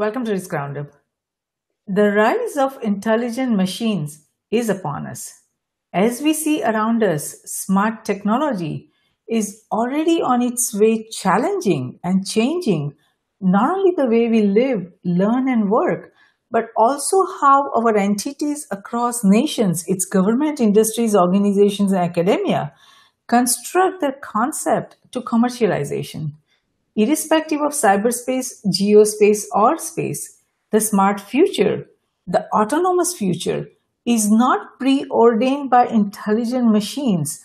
Welcome to Risk Roundup. The rise of intelligent machines is upon us. As we see around us, smart technology is already on its way challenging and changing not only the way we live, learn, and work, but also how our entities across nations, its government, industries, organizations, and academia construct their concept to commercialization. Irrespective of cyberspace, geospace, or space, the smart future, the autonomous future, is not preordained by intelligent machines,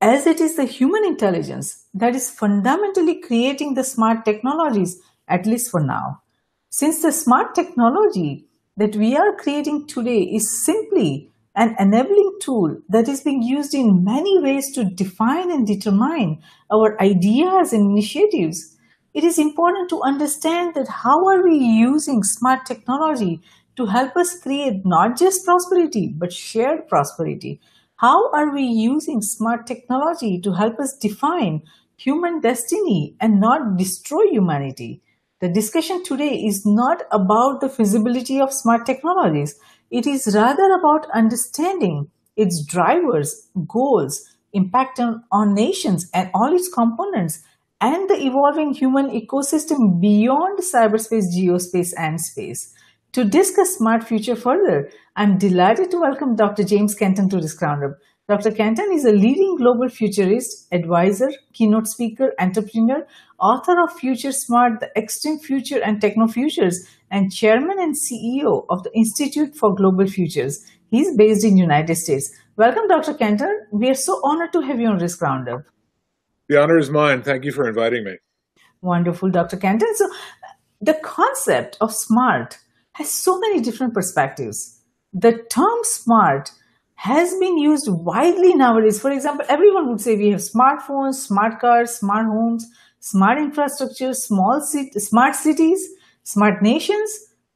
as it is the human intelligence that is fundamentally creating the smart technologies, at least for now. Since the smart technology that we are creating today is simply an enabling tool that is being used in many ways to define and determine our ideas and initiatives, it is important to understand that how are we using smart technology to help us create not just prosperity, but shared prosperity. How are we using smart technology to help us define human destiny and not destroy humanity? The discussion today is not about the feasibility of smart technologies. It is rather about understanding its drivers, goals, impact on, on nations and all its components, and the evolving human ecosystem beyond cyberspace, geospace, and space. To discuss Smart Future further, I'm delighted to welcome Dr. James Canton to this roundup. Dr. Canton is a leading global futurist, advisor, keynote speaker, entrepreneur, author of Future Smart, The Extreme Future and Techno Futures, and chairman and CEO of the Institute for Global Futures. He's based in the United States. Welcome, Dr. Canton. We are so honored to have you on Risk Roundup. The honor is mine. Thank you for inviting me. Wonderful, Dr. Canton. So, the concept of smart has so many different perspectives. The term smart has been used widely nowadays. For example, everyone would say we have smartphones, smart cars, smart homes, smart infrastructure, small smart cities, smart nations,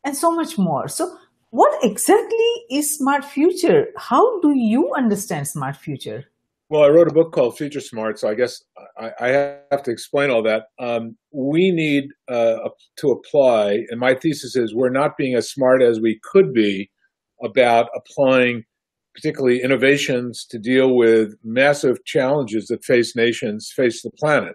and so much more. So, what exactly is smart future? How do you understand smart future? Well, I wrote a book called Future Smart, so I guess I, I have to explain all that. Um, we need uh, to apply, and my thesis is we're not being as smart as we could be about applying particularly innovations to deal with massive challenges that face nations, face the planet.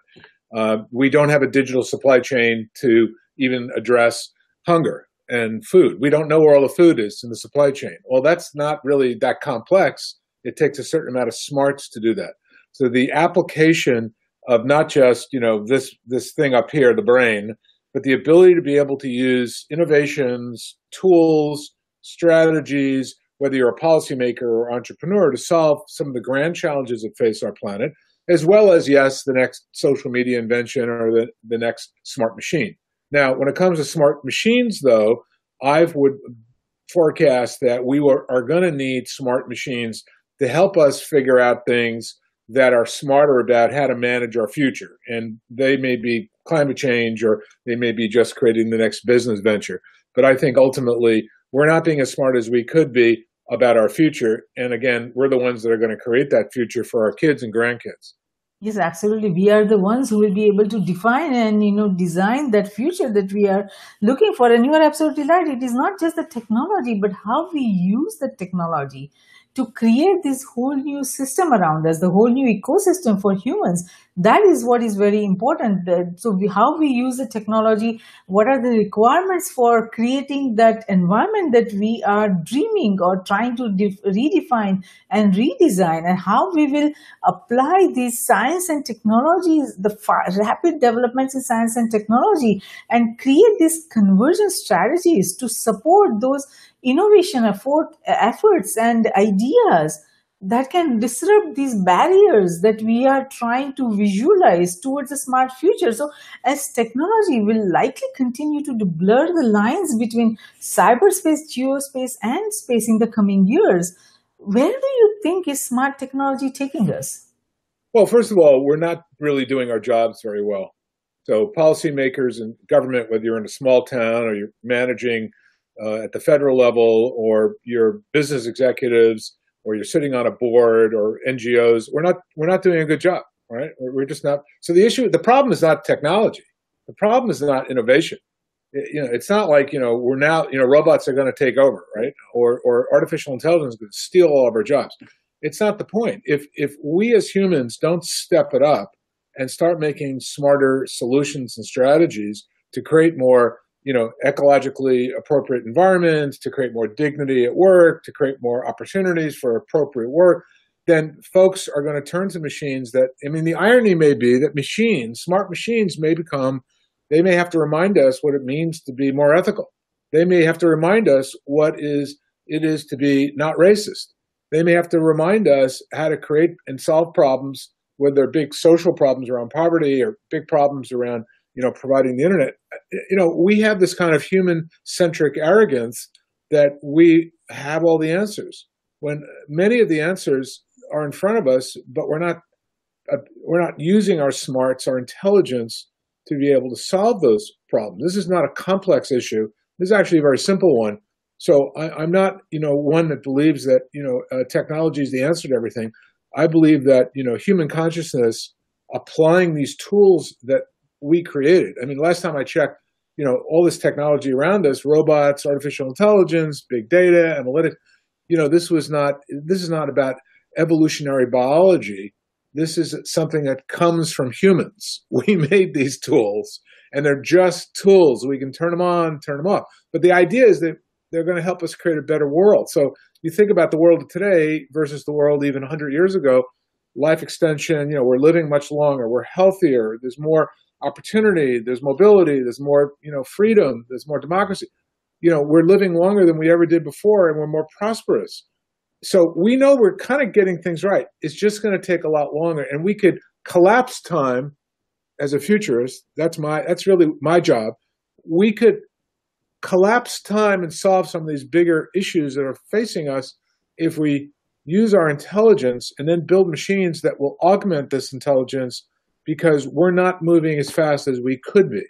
Uh, we don't have a digital supply chain to even address hunger and food. We don't know where all the food is in the supply chain. Well, that's not really that complex. It takes a certain amount of smarts to do that. So the application of not just you know this this thing up here, the brain, but the ability to be able to use innovations, tools, strategies, whether you're a policymaker or entrepreneur, to solve some of the grand challenges that face our planet, as well as, yes, the next social media invention or the, the next smart machine. Now, when it comes to smart machines, though, I would forecast that we are going to need smart machines to help us figure out things that are smarter about how to manage our future. And they may be climate change or they may be just creating the next business venture. But I think ultimately we're not being as smart as we could be about our future. And again, we're the ones that are going to create that future for our kids and grandkids. Yes, absolutely. We are the ones who will be able to define and you know design that future that we are looking for. And you are absolutely right. It is not just the technology, but how we use the technology to create this whole new system around us, the whole new ecosystem for humans. That is what is very important. Uh, so, we, how we use the technology, what are the requirements for creating that environment that we are dreaming or trying to def- redefine and redesign, and how we will apply these science and technologies, the fa- rapid developments in science and technology, and create these conversion strategies to support those innovation effort, efforts and ideas that can disrupt these barriers that we are trying to visualize towards a smart future. So, as technology will likely continue to blur the lines between cyberspace, geospace, and space in the coming years, where do you think is smart technology taking us? Well, first of all, we're not really doing our jobs very well. So, policymakers and government, whether you're in a small town or you're managing uh, at the federal level or your business executives or you're sitting on a board or NGOs, we're not we're not doing a good job, right? We're, just not. So the issue, the problem is not technology. The problem is not innovation. you know, it's not like you know we're now you know robots are going to take over, right? Or or artificial intelligence is going to steal all of our jobs. It's not the point. If if we as humans don't step it up and start making smarter solutions and strategies to create more you know ecologically appropriate environments, to create more dignity at work, to create more opportunities for appropriate work, then folks are going to turn to machines that I mean the irony may be that machines, smart machines may become they may have to remind us what it means to be more ethical. They may have to remind us what is it is to be not racist. They may have to remind us how to create and solve problems, whether they're big social problems around poverty or big problems around, you know, providing the internet. You know, we have this kind of human centric arrogance that we have all the answers when many of the answers are in front of us, but we're not uh, we're not using our smarts, our intelligence to be able to solve those problems. This is not a complex issue. This is actually a very simple one. So I, am not, you know, one that believes that you know uh, technology is the answer to everything. I believe that you know human consciousness, applying these tools that we created. I mean, last time I checked, you know, all this technology around us, robots, artificial intelligence, big data, analytics. You know, this was not. This is not about evolutionary biology. This is something that comes from humans. We made these tools and they're just tools. We can turn them on, turn them off. But the idea is that they're going to help us create a better world. So you think about the world of today versus the world even 100 years ago, life extension, you know, we're living much longer, we're healthier, there's more opportunity, there's mobility, there's more, you know, freedom, there's more democracy. You know, we're living longer than we ever did before and we're more prosperous so we know we're kind of getting things right. It's just going to take a lot longer, and we could collapse time as a futurist. That's my that's really my job. We could collapse time and solve some of these bigger issues that are facing us if we use our intelligence and then build machines that will augment this intelligence because we're not moving as fast as we could be.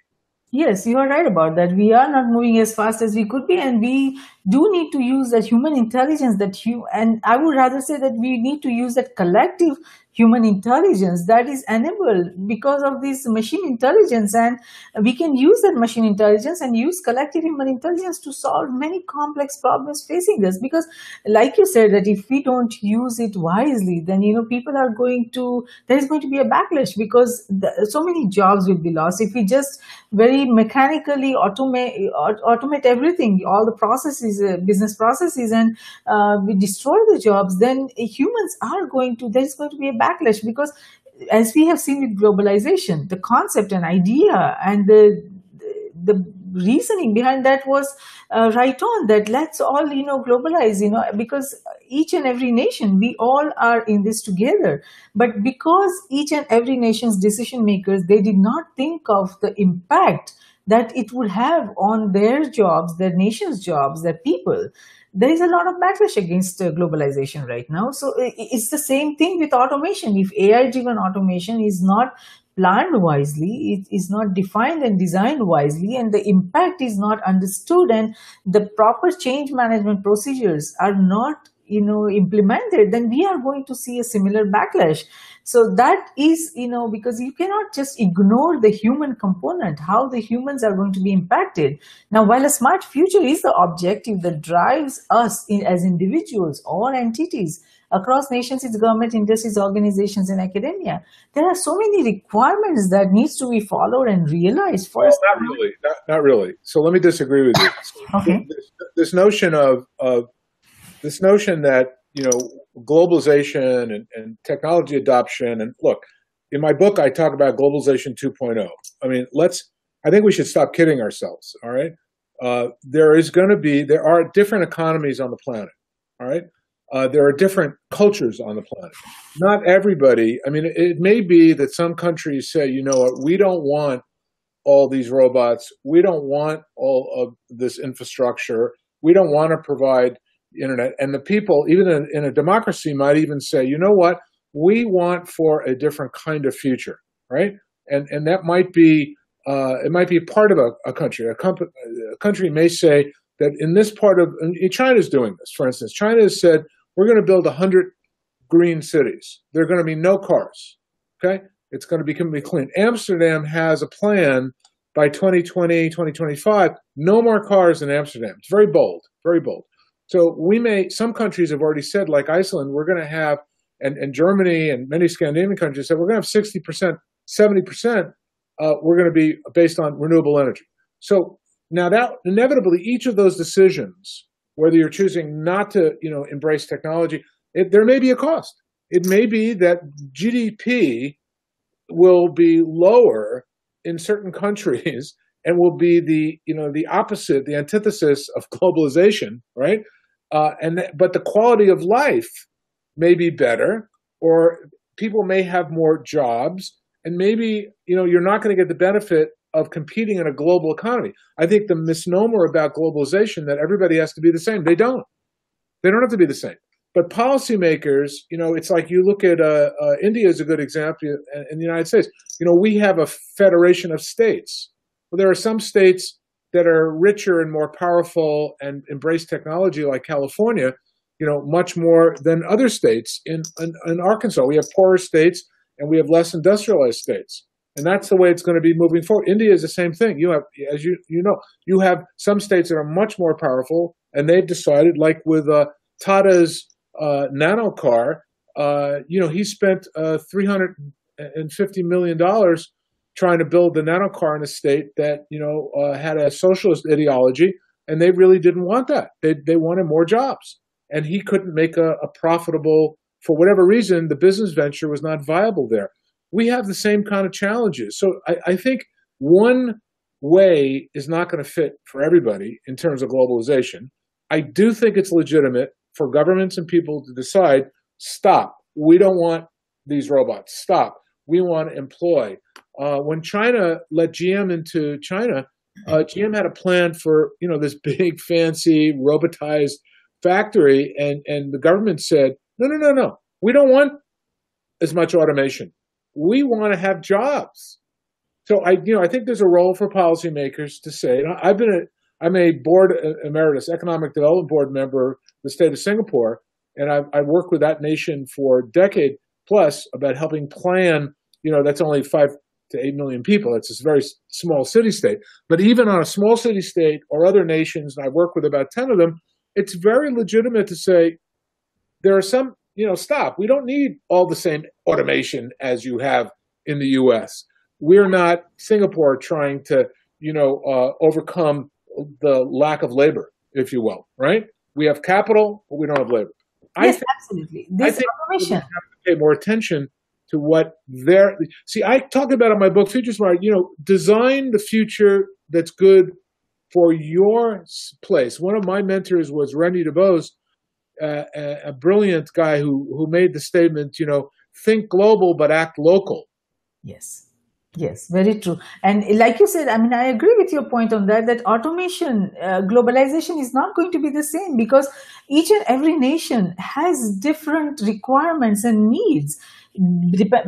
Yes, you are right about that. We are not moving as fast as we could be, and we do need to use that human intelligence that you and I would rather say that we need to use that collective human intelligence that is enabled because of this machine intelligence and we can use that machine intelligence and use collective human intelligence to solve many complex problems facing us. Because like you said that if we don't use it wisely then you know people are going to there is going to be a backlash because the, so many jobs will be lost. If we just very mechanically automate automate everything all the processes uh, business processes and uh, we destroy the jobs then humans are going to there is going to be a backlash because as we have seen with globalization, the concept and idea and the the reasoning behind that was uh, right on that let's all you know globalize you know because each and every nation we all are in this together. But because each and every nation's decision makers they did not think of the impact that it would have on their jobs their nation's jobs their people there is a lot of backlash against uh, globalization right now. So it's the same thing with automation. If AI driven automation is not planned wisely, it is not defined and designed wisely, and the impact is not understood, and the proper change management procedures are not you know implemented then we are going to see a similar backlash so that is you know because you cannot just ignore the human component how the humans are going to be impacted. Now while a smart future is the objective that drives us in, as individuals or entities across nations its government industries organizations and academia there are so many requirements that needs to be followed and realized first well, not really. Not, not really. So let me disagree with you. Okay. This, this notion of, of this notion that you know globalization and, and technology adoption. And look in my book i talk about globalization 2.0 i mean let's i think we should stop kidding ourselves all right? Uh, there is going to be there are different economies on the planet all right? Uh, there are different cultures on the planet. Not everybody i mean it, it may be that some countries say you know what? We don't want all these robots. We don't want all of this infrastructure. We don't want to provide internet. And the people, even in, in, a democracy, might even say, you know what, we want for a different kind of future, right? And and that might be uh, it might be part of a, a country. A, comp- a, country may say that in this part of China is doing this. For instance, China has said we're going to build hundred green cities. There are going to be no cars. Okay, it's going to become be clean. Amsterdam has a plan by 2020, 2025, no more cars in Amsterdam. It's very bold, very bold. So we may, some countries have already said, like Iceland, we're going to have, and, and Germany and many Scandinavian countries said, we're going to have 60%, 70%, uh, we're going to be based on renewable energy. So now that inevitably each of those decisions, whether you're choosing not to, you know, embrace technology, it, there may be a cost. It may be that GDP will be lower in certain countries and will be the you know the opposite, the antithesis of globalization, right? Uh, and but the quality of life may be better, or people may have more jobs, and maybe you know you're not going to get the benefit of competing in a global economy. I think the misnomer about globalization that everybody has to be the same. They don't. They don't have to be the same. But policymakers, you know, it's like you look at uh, uh, India is a good example in the United States. You know, we have a federation of states. Well, there are some states that are richer and more powerful and embrace technology, like California. You know, much more than other states. In, in, in Arkansas, we have poorer states and we have less industrialized states and that's the way it's going to be moving forward. India is the same thing. You have, as you you know, you have some states that are much more powerful, and they've decided, like with uh, Tata's uh, nano car, uh, you know, he spent uh, three hundred and fifty million dollars trying to build the nano car in a state that you know uh, had a socialist ideology, and they really didn't want that. They they wanted more jobs, and he couldn't make a, a profitable for whatever reason. The business venture was not viable there. We have the same kind of challenges. So I, I think one way is not going to fit for everybody in terms of globalization. I do think it's legitimate for governments and people to decide stop. We don't want these robots. Stop. We want to employ. Uh, when China let GM into China, uh, GM had a plan for you know this big fancy robotized factory, and and the government said no, no, no, no. We don't want as much automation. We want to have jobs. So I, you know, I think there's a role for policymakers to say. I've been a, I'm a board uh, emeritus, economic development board member of the state of Singapore, and I've, I've worked with that nation for a decade plus about helping plan. You know, that's only five to eight million people. It's a very small city state. But even on a small city state or other nations, and I work with about 10 of them, it's very legitimate to say there are some, you know, stop. We don't need all the same automation as you have in the US. We're not Singapore trying to, you know, uh, overcome the lack of labor, if you will, right? We have capital, but we don't have labor. Yes, I think, absolutely. This I think automation. have to pay more attention to what their see. I talk about in my book, Future Smart. You know, design the future that's good for your place. One of my mentors was René Dubos, uh, a, a brilliant guy who who made the statement. You know, think global but act local. Yes. Yes, very true. And like you said, I mean, I agree with your point on that, that automation, uh, globalization is not going to be the same because each and every nation has different requirements and needs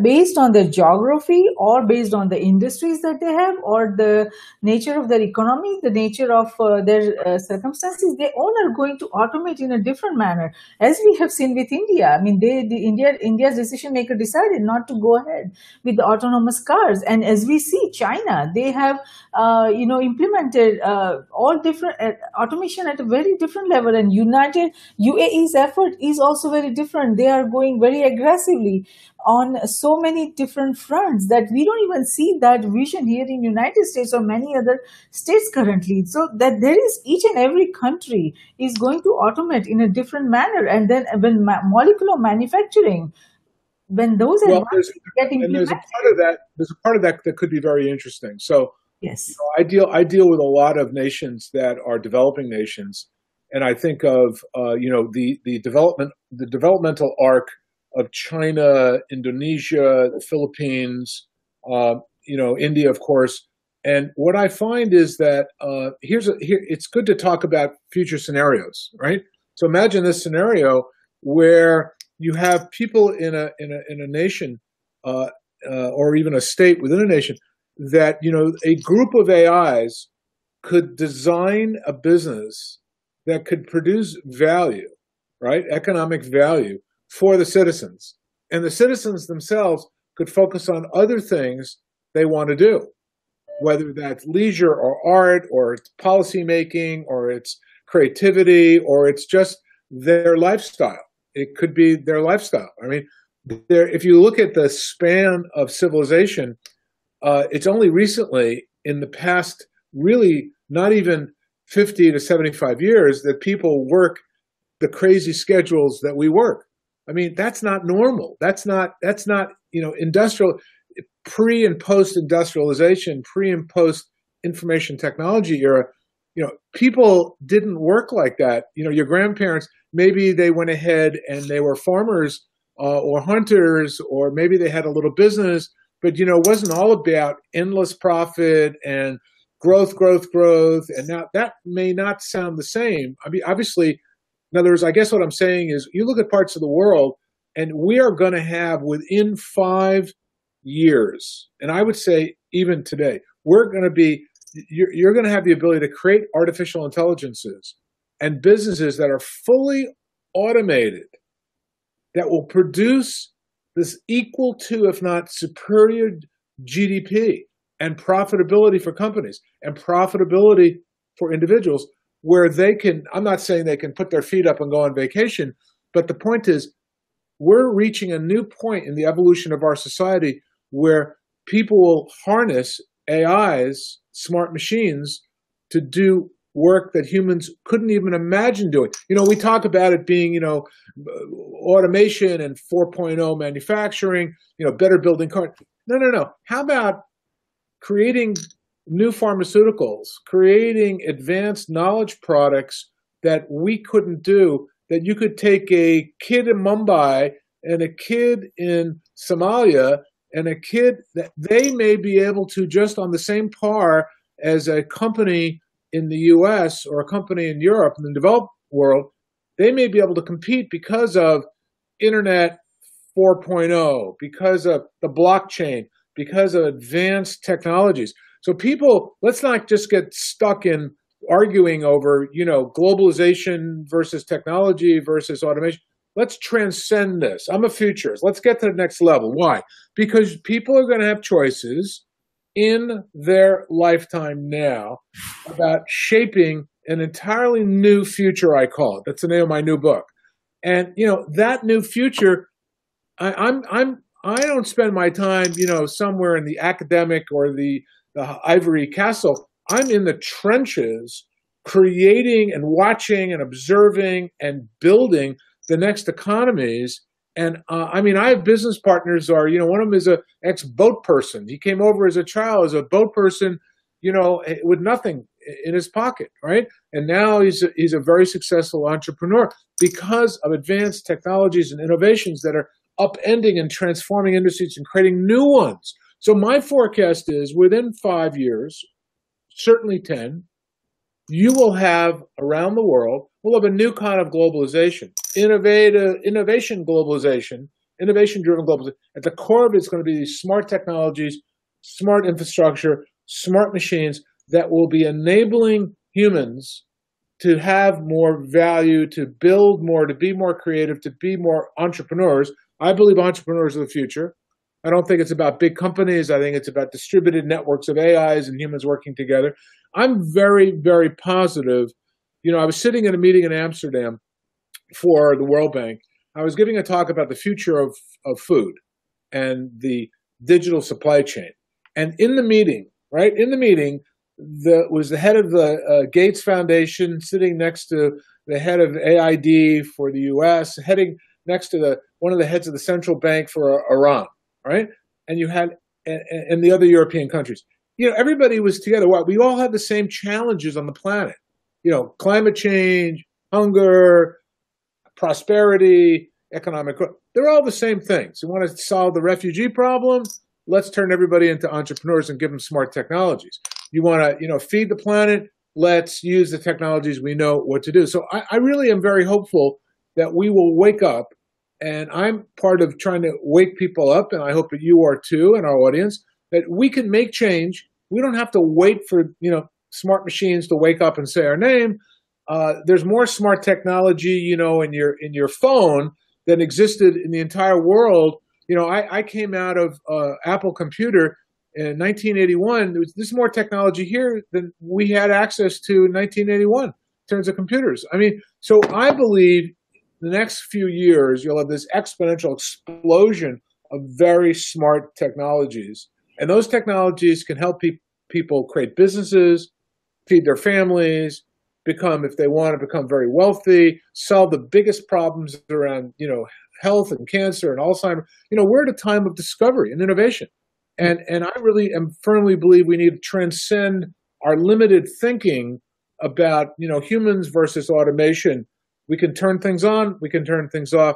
based on their geography or based on the industries that they have or the nature of their economy, the nature of uh, their uh, circumstances, they all are going to automate in a different manner, as we have seen with India. I mean, they, the India, India's decision maker decided not to go ahead with the autonomous cars, and as we see, China, they have, uh, you know, implemented uh, all different uh, automation at a very different level, and United UAE's effort is also very different. They are going very aggressively on so many different fronts that we don't even see that vision here in United States or many other states currently. So that there is each and every country is going to automate in a different manner. And then when ma- molecular manufacturing, when those well, get implemented, there's a part of that. There's a part of that that could be very interesting. So yes, you know, I deal I deal with a lot of nations that are developing nations, and I think of uh, you know the the development the developmental arc of China, Indonesia, the Philippines, uh, you know, India, of course. And what I find is that uh, here's a, here it's good to talk about future scenarios, right? So imagine this scenario where you have people in a in a in a nation uh, uh or even a state within a nation that you know a group of AIs could design a business that could produce value, right? Economic value for the citizens. And the citizens themselves could focus on other things they want to do. whether that's leisure or art or it's policymaking or it's creativity or it's just their lifestyle. It could be their lifestyle. I mean, there, if you look at the span of civilization, uh, it's only recently in the past, really not even 50 to 75 years, that people work the crazy schedules that we work. I mean, that's not normal. That's not, that's not, you know, industrial, pre and post industrialization, pre and post information technology era, you know, people didn't work like that. You know, your grandparents, maybe they went ahead and they were farmers uh, or hunters, or maybe they had a little business, but you know, it wasn't all about endless profit and growth, growth, growth. And now that may not sound the same. I mean, obviously, in other words, I guess what I'm saying is you look at parts of the world and we are going to have within five years, and I would say even today, we're going to be, you're, you're going to have the ability to create artificial intelligences and businesses that are fully automated that will produce this equal to, if not superior GDP and profitability for companies and profitability for individuals where they can, I'm not saying they can put their feet up and go on vacation, but the point is we're reaching a new point in the evolution of our society where people will harness AIs, smart machines, to do work that humans couldn't even imagine doing. You know, we talk about it being, you know, automation and 4.0 manufacturing, you know, better building cars. No, no, no. How about creating new pharmaceuticals, creating advanced knowledge products that we couldn't do, that you could take a kid in Mumbai and a kid in Somalia and a kid that they may be able to just on the same par as a company in the US or a company in Europe in the developed world, they may be able to compete because of internet 4.0, because of the blockchain, because of advanced technologies. So people, let's not just get stuck in arguing over, you know, globalization versus technology versus automation. Let's transcend this. I'm a futurist. Let's get to the next level. Why? Because people are going to have choices in their lifetime now about shaping an entirely new future, I call it. That's the name of my new book. And, you know, that new future, I, I'm, I'm, I don't spend my time, you know, somewhere in the academic or the, the ivory castle. I'm in the trenches creating and watching and observing and building the next economies. And uh, I mean, I have business partners are, you know, one of them is a ex boat person. He came over as a child as a boat person, you know, eh, with nothing in his pocket, right? And now he's a, he's a very successful entrepreneur because of advanced technologies and innovations that are upending and transforming industries and creating new ones. So my forecast is within five years, certainly 10, you will have around the world, we'll have a new kind of globalization, innovative, innovation globalization, innovation driven globalization. At the core of it is going to be these smart technologies, smart infrastructure, smart machines that will be enabling humans to have more value, to build more, to be more creative, to be more entrepreneurs. I believe entrepreneurs are the future. I don't think it's about big companies. I think it's about distributed networks of AIs and humans working together. I'm very, very positive. You know, I was sitting in a meeting in Amsterdam for the World Bank. I was giving a talk about the future of, of food and the digital supply chain. And in the meeting, right, in the meeting, the was the head of the uh, Gates Foundation sitting next to the head of AID for the U.S., heading next to the one of the heads of the central bank for Iran, right? And you had and, the other European countries. You know, everybody was together. What we all had the same challenges on the planet. You know, climate change, hunger, prosperity, economic growth. They're all the same things. You want to solve the refugee problem? Let's turn everybody into entrepreneurs and give them smart technologies you want to you know feed the planet let's use the technologies we know what to do so I, I, really am very hopeful that we will wake up and i'm part of trying to wake people up and i hope that you are too and our audience that we can make change. We don't have to wait for you know smart machines to wake up and say our name. Uh, there's more smart technology you know in your in your phone than existed in the entire world. You know i, I came out of uh, apple computer in 1981, there was, there's more technology here than we had access to in 1981 in terms of computers. I mean, so I believe the next few years you'll have this exponential explosion of very smart technologies, and those technologies can help pe- people create businesses, feed their families, become, if they want to become very wealthy, solve the biggest problems around, you know, health and cancer and Alzheimer's. You know, we're at a time of discovery and innovation. And, and I really am firmly believe we need to transcend our limited thinking about, you know, humans versus automation. We can turn things on, we can turn things off,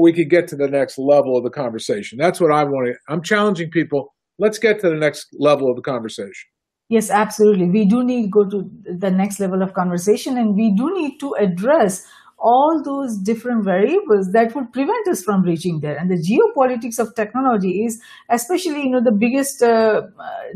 we can get to the next level of the conversation. That's what I want to, I'm challenging people. Let's get to the next level of the conversation. Yes, absolutely. We do need to go to the next level of conversation and we do need to address all those different variables that would prevent us from reaching there. And the geopolitics of technology is especially, you know, the biggest uh,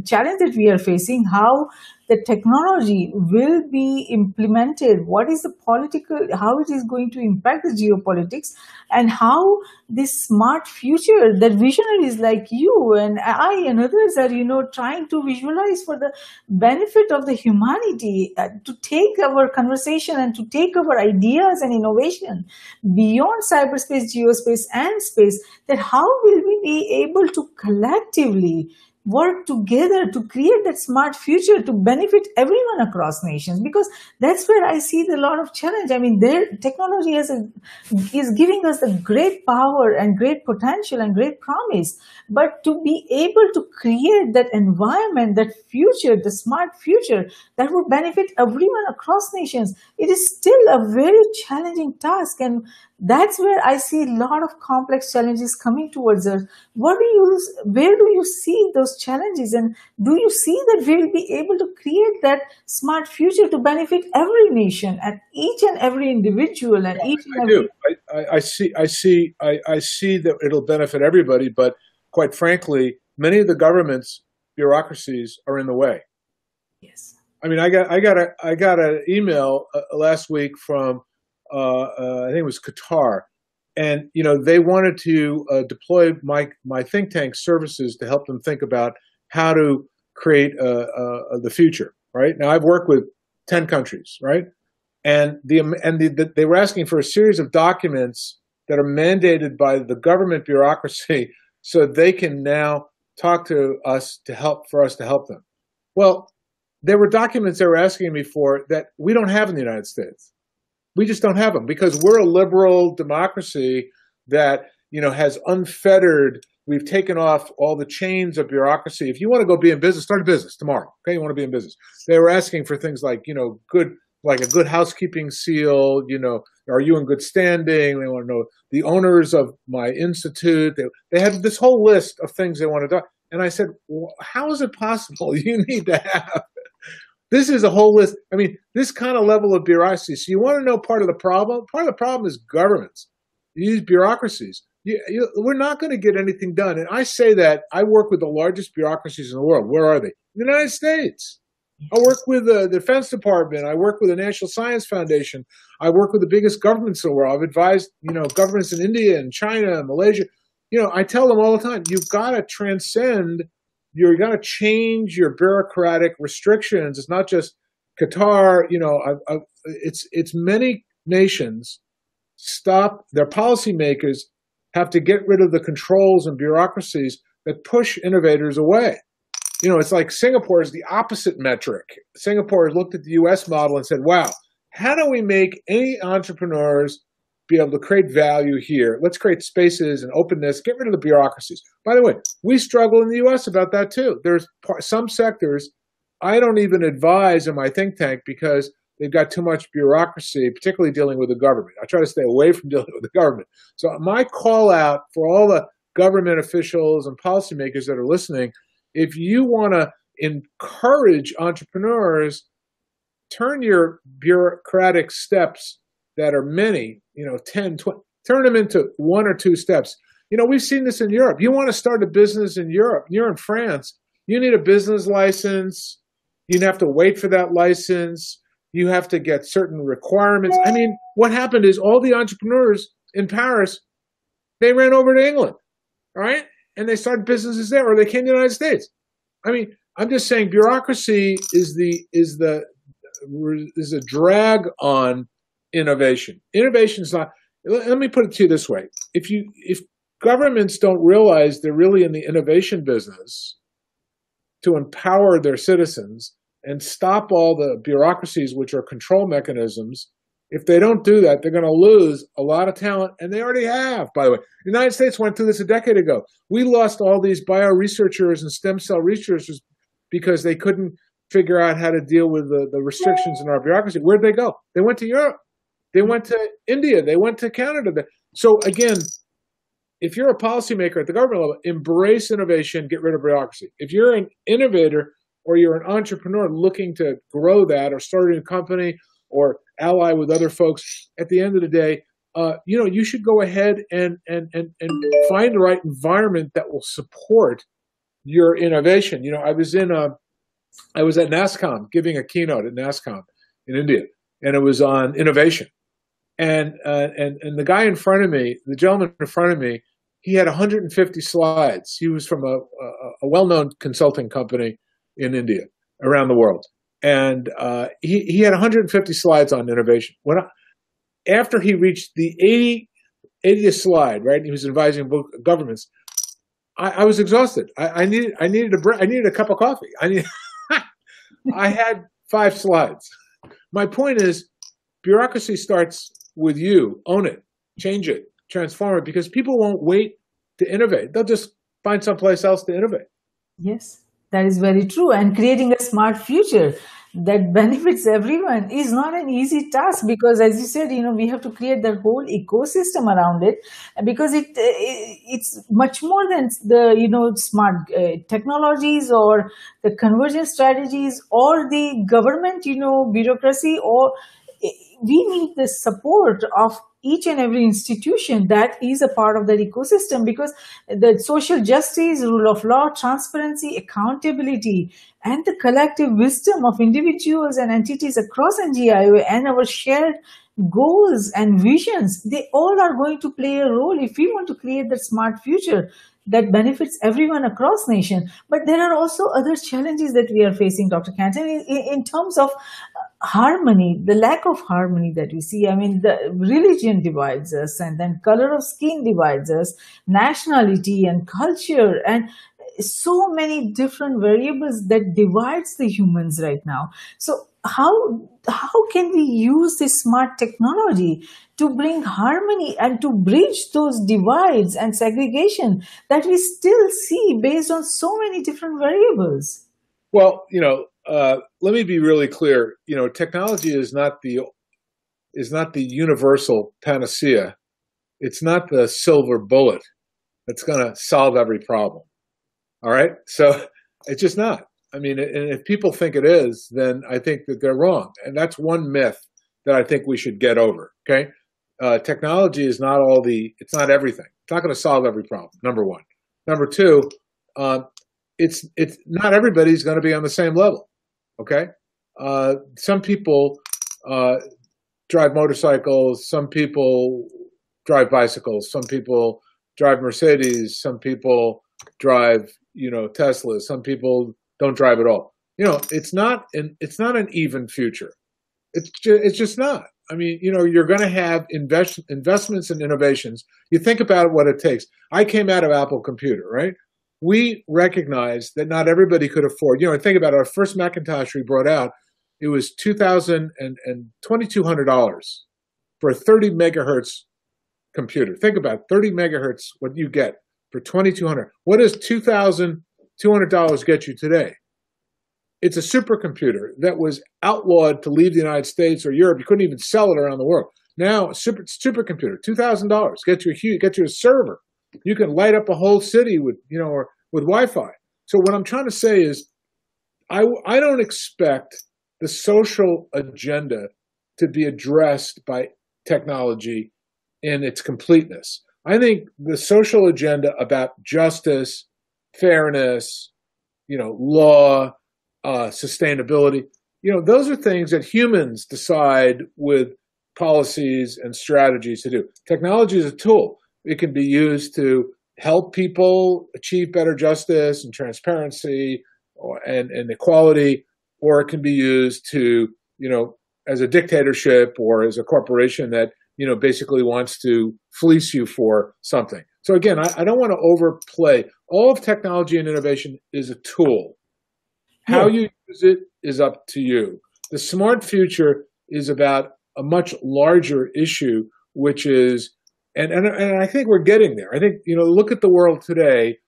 challenge that we are facing, how the technology will be implemented, what is the political, how it is going to impact the geopolitics, and how this smart future that visionaries like you and I and others are, you know, trying to visualize for the benefit of the humanity uh, to take our conversation and to take our ideas and innovation beyond cyberspace, geospace, and space, that how will we be able to collectively work together to create that smart future to benefit everyone across nations because that's where i see the lot of challenge. I mean their technology has a, is giving us the great power and great potential and great promise. But to be able to create that environment that future the smart future that would benefit everyone across nations it is still a very challenging task. And that's where I see a lot of complex challenges coming towards us. What do you, where do you see those challenges, and do you see that we will be able to create that smart future to benefit every nation and each and every individual and each and I every. do. I, I, I see. I see. I, I see that it'll benefit everybody, but quite frankly, many of the governments bureaucracies are in the way. Yes. I mean, I got I got a I got an email uh, last week from I think it was Qatar, and you know they wanted to uh, deploy my my think tank services to help them think about how to create uh, uh, the future. Right now, I've worked with ten countries, right, and the and the, the, they were asking for a series of documents that are mandated by the government bureaucracy, so they can now talk to us to help for us to help them. Well, there were documents they were asking me for that we don't have in the United States we just don't have them because we're a liberal democracy that you know has unfettered. We've taken off all the chains of bureaucracy. If you want to go be in business, start a business tomorrow. Okay, you want to be in business. They were asking for things like you know good like a good housekeeping seal. You know, are you in good standing? They want to know the owners of my institute. They they had this whole list of things they wanted to. And I said, well, how is it possible you need to have this is a whole list. I mean, this kind of level of bureaucracy. So you want to know part of the problem? Part of the problem is governments. These bureaucracies. You, you, we're not going to get anything done. And I say that I work with the largest bureaucracies in the world. Where are they? The United States. I work with the Defense Department. I work with the National Science Foundation. I work with the biggest governments in the world. I've advised, you know, governments in India and China and Malaysia. You know, I tell them all the time, you've got to transcend you're going to change your bureaucratic restrictions. It's not just Qatar. You know, I, I, it's it's many nations stop their policymakers have to get rid of the controls and bureaucracies that push innovators away. You know, it's like Singapore is the opposite metric. Singapore looked at the US model and said, wow, how do we make any entrepreneurs be able to create value here. Let's create spaces and openness, get rid of the bureaucracies. By the way, we struggle in the US about that too. There's some sectors I don't even advise in my think tank because they've got too much bureaucracy, particularly dealing with the government. I try to stay away from dealing with the government. So my call out for all the government officials and policymakers that are listening, if you want to encourage entrepreneurs, turn your bureaucratic steps that are many, you know, 10, 20, turn them into one or two steps. You know, we've seen this in Europe. You want to start a business in Europe, you're in France, you need a business license. You'd have to wait for that license. You have to get certain requirements. I mean, what happened is all the entrepreneurs in Paris, they ran over to England, all right? And they started businesses there, or they came to the United States. I mean, I'm just saying bureaucracy is the is the is a drag on innovation. Innovation is not. Let me put it to you this way: if you if governments don't realize they're really in the innovation business to empower their citizens and stop all the bureaucracies, which are control mechanisms. If they don't do that, they're going to lose a lot of talent, and they already have. By the way, the United States went through this a decade ago. We lost all these bio researchers and stem cell researchers because they couldn't figure out how to deal with the, the restrictions in our bureaucracy. Where'd they go? They went to Europe. They went to India. They went to Canada. So again, if you're a policymaker at the government level, embrace innovation, get rid of bureaucracy. If you're an innovator or you're an entrepreneur looking to grow that or start a new company or ally with other folks, at the end of the day, uh, you know, you should go ahead and, and, and, and find the right environment that will support your innovation. You know, I was in a, I was at NASSCOM giving a keynote at NASSCOM in India, and it was on innovation. And uh, and and the guy in front of me, the gentleman in front of me, he had 150 slides. He was from a, a, a well-known consulting company in India, around the world, and uh, he he had 150 slides on innovation. When I, after he reached the 80 80th slide, right, he was advising governments. I, I was exhausted. I, I, needed I needed a I needed a cup of coffee. I need I had five slides. My point is, bureaucracy starts with you. Own it, change it, transform it, because people won't wait to innovate. They'll just find someplace else to innovate. Yes, that is very true. And creating a smart future that benefits everyone is not an easy task because as you said you know we have to create that whole ecosystem around it because it, it it's much more than the you know smart uh, technologies or the conversion strategies or the government you know bureaucracy or we need the support of each and every institution that is a part of that ecosystem because the social justice, rule of law, transparency, accountability, and the collective wisdom of individuals and entities across NGIO and our shared goals and visions, they all are going to play a role if we want to create that smart future that benefits everyone across nation. But there are also other challenges that we are facing, Dr. Canton, in, in terms of uh, harmony, the lack of harmony that we see. I mean, the religion divides us, and then color of skin divides us, nationality and culture, and so many different variables that divides the humans right now. So how how can we use this smart technology to bring harmony and to bridge those divides and segregation that we still see based on so many different variables? Well, you know, uh, let me be really clear. You know, technology is not the is not the universal panacea. It's not the silver bullet that's going to solve every problem. All right, so it's just not. I mean, and if people think it is, then I think that they're wrong, and that's one myth that I think we should get over. Okay, uh, technology is not all the. It's not everything. It's not going to solve every problem. Number one. Number two, uh, it's it's not everybody's going to be on the same level. Okay, uh, some people uh, drive motorcycles, some people drive bicycles, some people drive Mercedes, some people drive you know Teslas, some people don't drive at all. You know, it's not an it's not an even future. It's just, it's just not. I mean, you know, you're going to have invest, investments and innovations. You think about what it takes. I came out of Apple Computer, right? we recognized that not everybody could afford. You know, think about it, our first Macintosh we brought out. It was two thousand and twenty two hundred dollars for a thirty megahertz computer. Think about it, thirty megahertz. What you get for twenty two hundred? What does two thousand two hundred dollars get you today? It's a supercomputer that was outlawed to leave the United States or Europe. You couldn't even sell it around the world. Now, super supercomputer, two thousand dollars, get you a huge, get you a server you can light up a whole city with you know or with Wi-Fi. So what I'm trying to say is, I I don't expect the social agenda to be addressed by technology in its completeness. I think the social agenda about justice, fairness, you know, law, uh, sustainability, you know, those are things that humans decide with policies and strategies to do. Technology is a tool. It can be used to help people achieve better justice and transparency, or, and, and equality, or it can be used to, you know, as a dictatorship or as a corporation that, you know, basically wants to fleece you for something. So again, I, I don't want to overplay. All of technology and innovation is a tool. How yeah. you use it is up to you. The smart future is about a much larger issue, which is, and, and, and I think we're getting there. I think, you know, look at the world today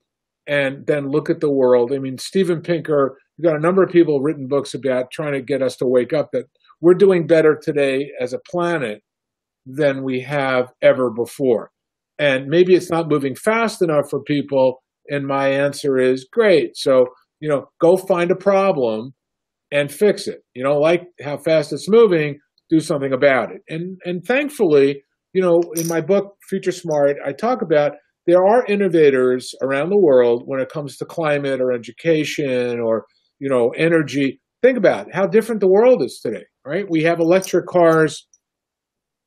and then look at the world. I mean, Steven Pinker, you've got a number of people written books about trying to get us to wake up that we're doing better today as a planet than we have ever before. And maybe it's not moving fast enough for people. And my answer is great. So, you know, go find a problem and fix it. You know, like how fast it's moving, do something about it. And and thankfully, you know, in my book Future Smart, I talk about there are innovators around the world when it comes to climate or education or you know energy. Think about how different the world is today, right? We have electric cars.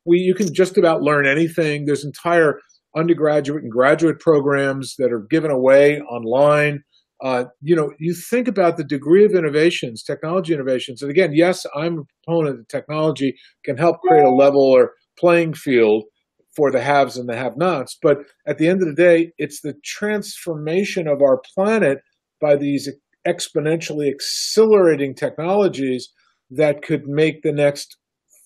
We you can just about learn anything. There's entire undergraduate and graduate programs that are given away online uh, you know, you think about the degree of innovations, technology innovations, and again, yes, I'm a proponent that technology can help create a level or playing field for the haves and the have-nots. But at the end of the day, it's the transformation of our planet by these exponentially accelerating technologies that could make the next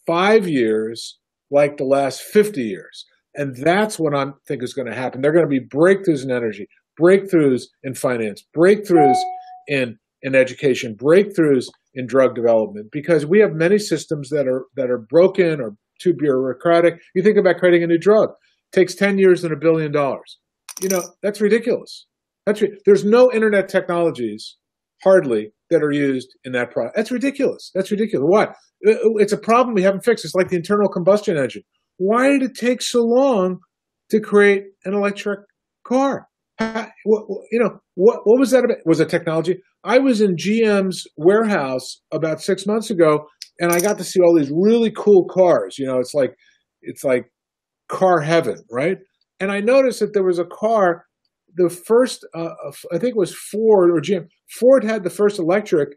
five years like the last 50 years. And that's what I think is going to happen. There are going to be breakthroughs in energy, breakthroughs in finance, breakthroughs in in education, breakthroughs in drug development, because we have many systems that are that are broken or too bureaucratic. You think about creating a new drug, it takes ten years and a billion dollars. You know that's ridiculous. That's there's no internet technologies hardly that are used in that product. That's ridiculous. That's ridiculous. Why? Uh, it's a problem we haven't fixed. It's like the internal combustion engine. Why did it take so long to create an electric car? you know, what, what was that about? Was it technology? I was in GM's warehouse about six months ago, and I got to see all these really cool cars. You know, it's like, it's like car heaven, right? And I noticed that there was a car, the first, uh, I think it was Ford or GM. Ford had the first electric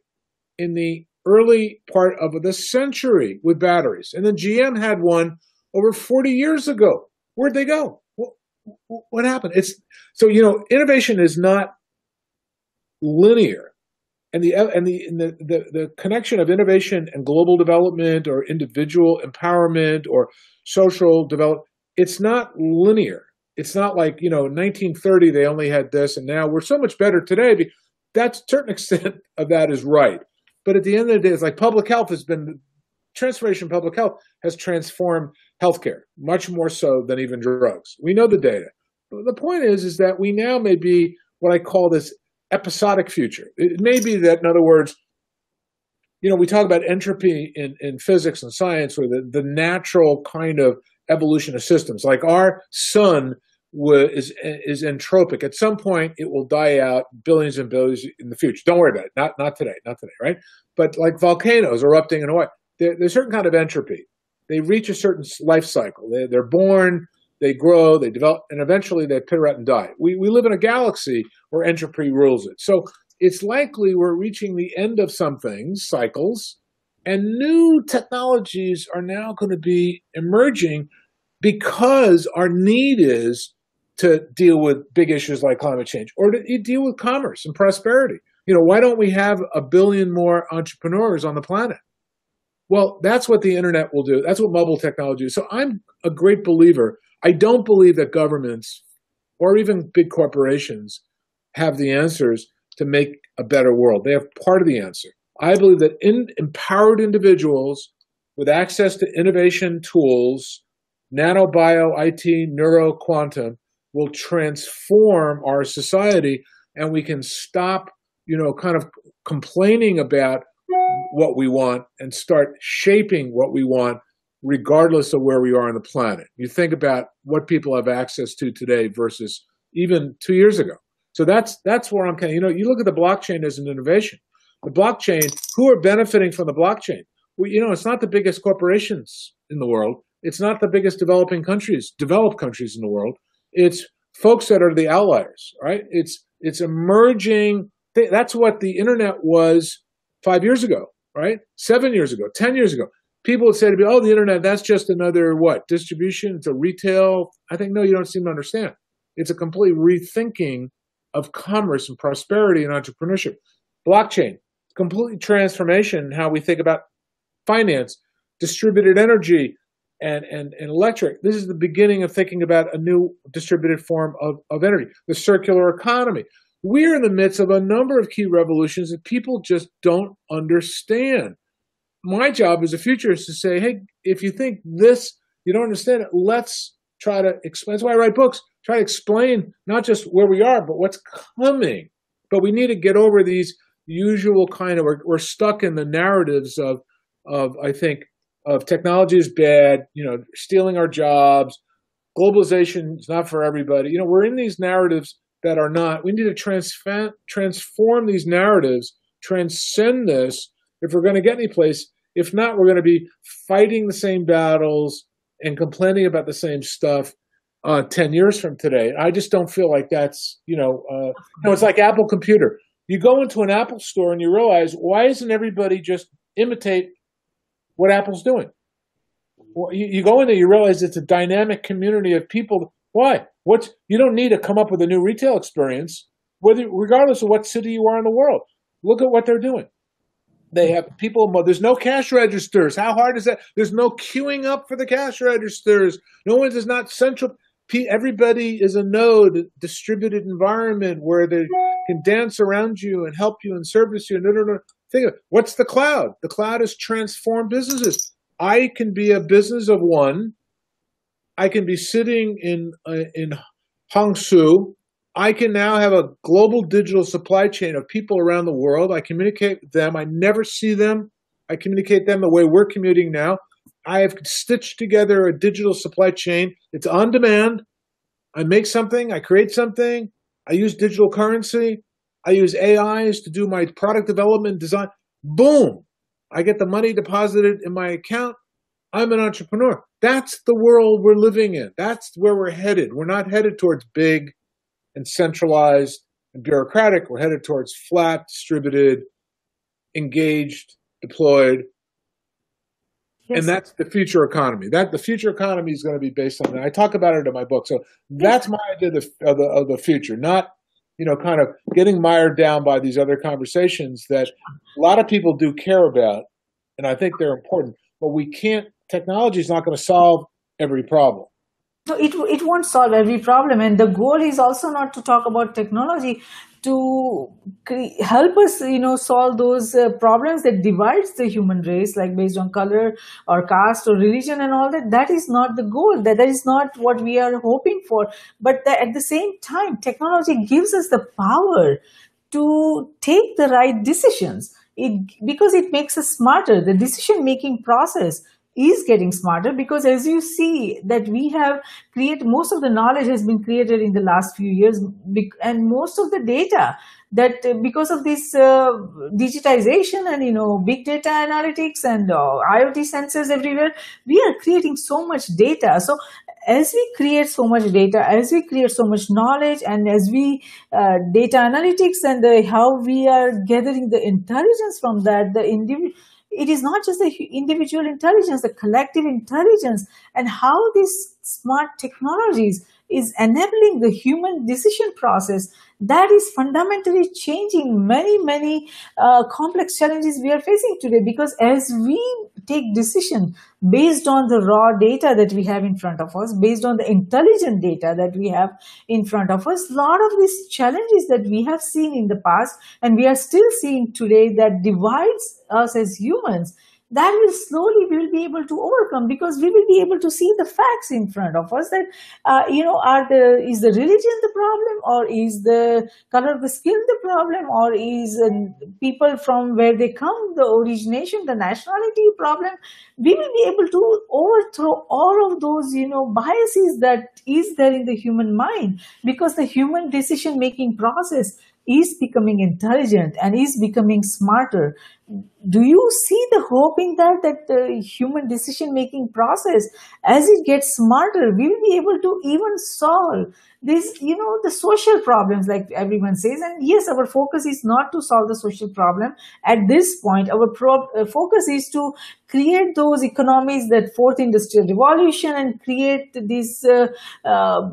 in the early part of the century with batteries, and then GM had one over 40 years ago. Where'd they go? what happened? It's so you know innovation is not linear, and the and the and the, the the connection of innovation and global development or individual empowerment or social development it's not linear. It's not like you know 1930 they only had this and now we're so much better today. That's certain extent of that is right, but at the end of the day, it's like public health has been transformation public health has transformed healthcare much more so than even drugs. We know the data. but The point is, is that we now may be what I call this episodic future. It may be that, in other words, you know, we talk about entropy in, in physics and science, or the, the natural kind of evolution of systems. Like our sun is is entropic. At some point, it will die out, billions and billions in the future. Don't worry about it. Not not today. Not today. Right? But like volcanoes erupting in Hawaii, there, there's a certain kind of entropy. They reach a certain life cycle. They, they're born they grow, they develop, and eventually they peter out and die. We, we live in a galaxy where entropy rules it. So it's likely we're reaching the end of some things, cycles, and new technologies are now going to be emerging because our need is to deal with big issues like climate change or to deal with commerce and prosperity. You know, why don't we have a billion more entrepreneurs on the planet? Well, that's what the internet will do. That's what mobile technology is. So I'm a great believer I don't believe that governments or even big corporations have the answers to make a better world. They have part of the answer. I believe that in, empowered individuals with access to innovation tools, nano, bio, IT, neuro, quantum, will transform our society and we can stop, you know, kind of complaining about what we want and start shaping what we want regardless of where we are on the planet. You think about what people have access to today versus even two years ago. So that's that's where I'm kind of, you know, you look at the blockchain as an innovation. The blockchain, who are benefiting from the blockchain? Well, you know, it's not the biggest corporations in the world. It's not the biggest developing countries, developed countries in the world. It's folks that are the outliers, right? It's it's emerging that's what the internet was five years ago, right? Seven years ago, 10 years ago. People would say to me, oh, the internet, that's just another what? Distribution? It's a retail. I think, no, you don't seem to understand. It's a complete rethinking of commerce and prosperity and entrepreneurship. Blockchain, completely transformation in how we think about finance, distributed energy, and, and, and electric. This is the beginning of thinking about a new distributed form of, of energy, the circular economy. We're in the midst of a number of key revolutions that people just don't understand. My job as a futurist is to say, hey, if you think this, you don't understand it, let's try to explain. That's why I write books, try to explain not just where we are, but what's coming. But we need to get over these usual kind of, we're, we're stuck in the narratives of, of, I think, of technology is bad, you know, stealing our jobs, globalization is not for everybody. You know, we're in these narratives that are not. We need to transform transform these narratives, transcend this if we're going to get any place. If not, we're going to be fighting the same battles and complaining about the same stuff uh, 10 years from today. I just don't feel like that's, you know, uh, you know, it's like Apple Computer. You go into an Apple store and you realize, why isn't everybody just imitate what Apple's doing. Well, you, you go in there, you realize it's a dynamic community of people. Why? What's you don't need to come up with a new retail experience, whether regardless of what city you are in the world. Look at what they're doing. They have people. There's no cash registers. How hard is that? There's no queuing up for the cash registers. No one is not central. Everybody is a node, distributed environment where they can dance around you and help you and service you. No, no, no. Think of it. What's the cloud? The cloud has transformed businesses. I can be a business of one. I can be sitting in uh, in Hangzhou. I can now have a global digital supply chain of people around the world. I communicate with them. I never see them. I communicate them the way we're commuting now. I have stitched together a digital supply chain. It's on demand. I make something, I create something, I use digital currency. I use AIs to do my product development design. Boom. I get the money deposited in my account. I'm an entrepreneur. That's the world we're living in. That's where we're headed. We're not headed towards big and centralized and bureaucratic. We're headed towards flat, distributed, engaged, deployed. Yes. And that's the future economy. That the future economy is going to be based on that. I talk about it in my book. So that's my idea of the, of the, of the future, not you know, kind of getting mired down by these other conversations that a lot of people do care about, and I think they're important. But we can't. Technology is not going to solve every problem. So it it won't solve every problem, and the goal is also not to talk about technology, to help us you know solve those uh, problems that divides the human race like based on color or caste or religion and all that that is not the goal. That, that is not what we are hoping for. But at the same time technology gives us the power to take the right decisions. It because it makes us smarter. The decision making process is getting smarter because as you see that we have created most of the knowledge has been created in the last few years and most of the data that uh, because of this uh, digitization and you know big data analytics and uh, iot sensors everywhere we are creating so much data. So as we create so much data as we create so much knowledge and as we uh, data analytics and the, how we are gathering the intelligence from that the individual it is not just the individual intelligence, the collective intelligence, and how these smart technologies is enabling the human decision process that is fundamentally changing many many uh, complex challenges we are facing today. Because as we take decision based on the raw data that we have in front of us based on the intelligent data that we have in front of us. A lot of these challenges that we have seen in the past and we are still seeing today that divides us as humans that will slowly we will be able to overcome because we will be able to see the facts in front of us that uh, you know are the is the religion the problem or is the color of the skin the problem or is uh, people from where they come the origination the nationality problem? We will be able to overthrow all of those you know biases that is there in the human mind because the human decision making process is becoming intelligent and is becoming smarter. Do you see the hope in that that the human decision making process as it gets smarter we will be able to even solve this you know the social problems like everyone says? And yes our focus is not to solve the social problem at this point. Our pro- uh, focus is to create those economies that fourth industrial revolution and create these uh, uh,